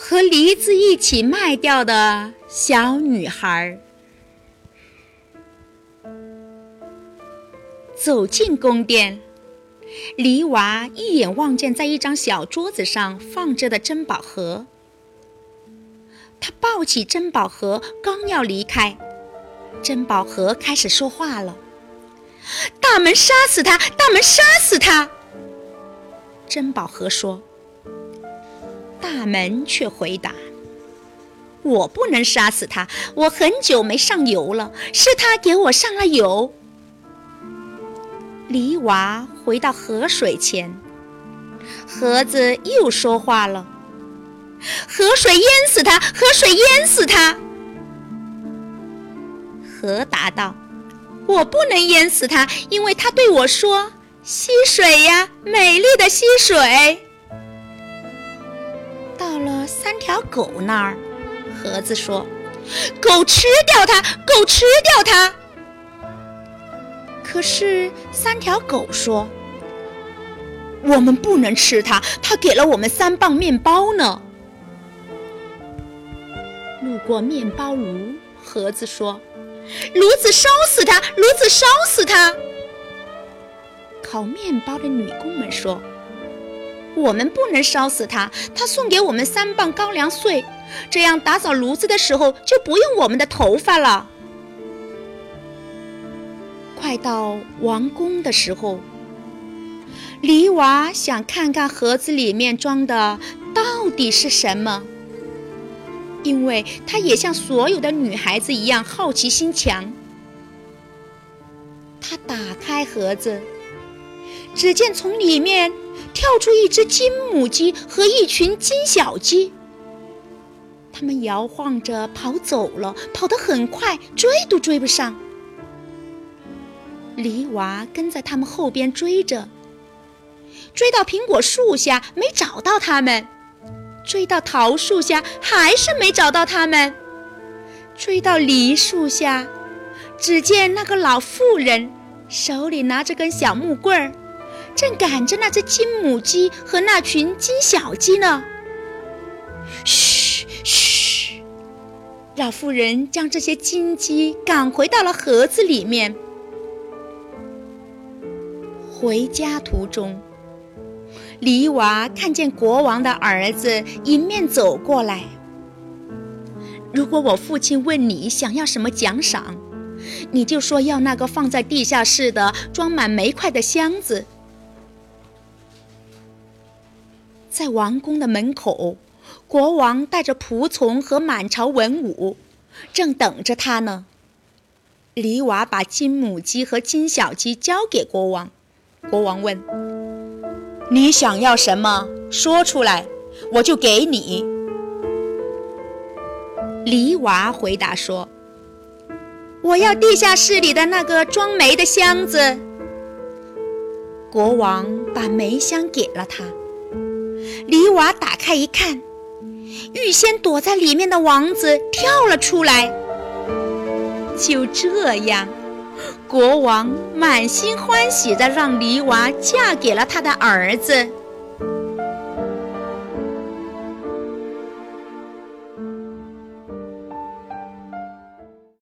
和梨子一起卖掉的小女孩。走进宫殿，梨娃一眼望见在一张小桌子上放着的珍宝盒。他抱起珍宝盒，刚要离开，珍宝盒开始说话了：“大门杀死他！大门杀死他！”珍宝盒说。大门却回答：“我不能杀死他，我很久没上油了，是他给我上了油。”梨娃回到河水前，盒子又说话了：“河水淹死他，河水淹死他。”河答道：“我不能淹死他，因为他对我说：‘溪水呀，美丽的溪水。’”三条狗那儿，盒子说：“狗吃掉它，狗吃掉它。”可是三条狗说：“我们不能吃它，它给了我们三磅面包呢。”路过面包炉，盒子说：“炉子烧死它，炉子烧死它。”烤面包的女工们说。我们不能烧死他，他送给我们三磅高粱穗，这样打扫炉子的时候就不用我们的头发了。快到王宫的时候，梨娃想看看盒子里面装的到底是什么，因为她也像所有的女孩子一样好奇心强。她打开盒子，只见从里面。跳出一只金母鸡和一群金小鸡，它们摇晃着跑走了，跑得很快，追都追不上。梨娃跟在他们后边追着，追到苹果树下没找到他们，追到桃树下还是没找到他们，追到梨树下，只见那个老妇人手里拿着根小木棍儿。正赶着那只金母鸡和那群金小鸡呢。嘘嘘，老妇人将这些金鸡赶回到了盒子里面。回家途中，梨娃看见国王的儿子迎面走过来。如果我父亲问你想要什么奖赏，你就说要那个放在地下室的装满煤块的箱子。在王宫的门口，国王带着仆从和满朝文武，正等着他呢。梨娃把金母鸡和金小鸡交给国王，国王问：“你想要什么？说出来，我就给你。”梨娃回答说：“我要地下室里的那个装煤的箱子。”国王把煤箱给了他。梨娃打开一看，预先躲在里面的王子跳了出来。就这样，国王满心欢喜地让梨娃嫁给了他的儿子。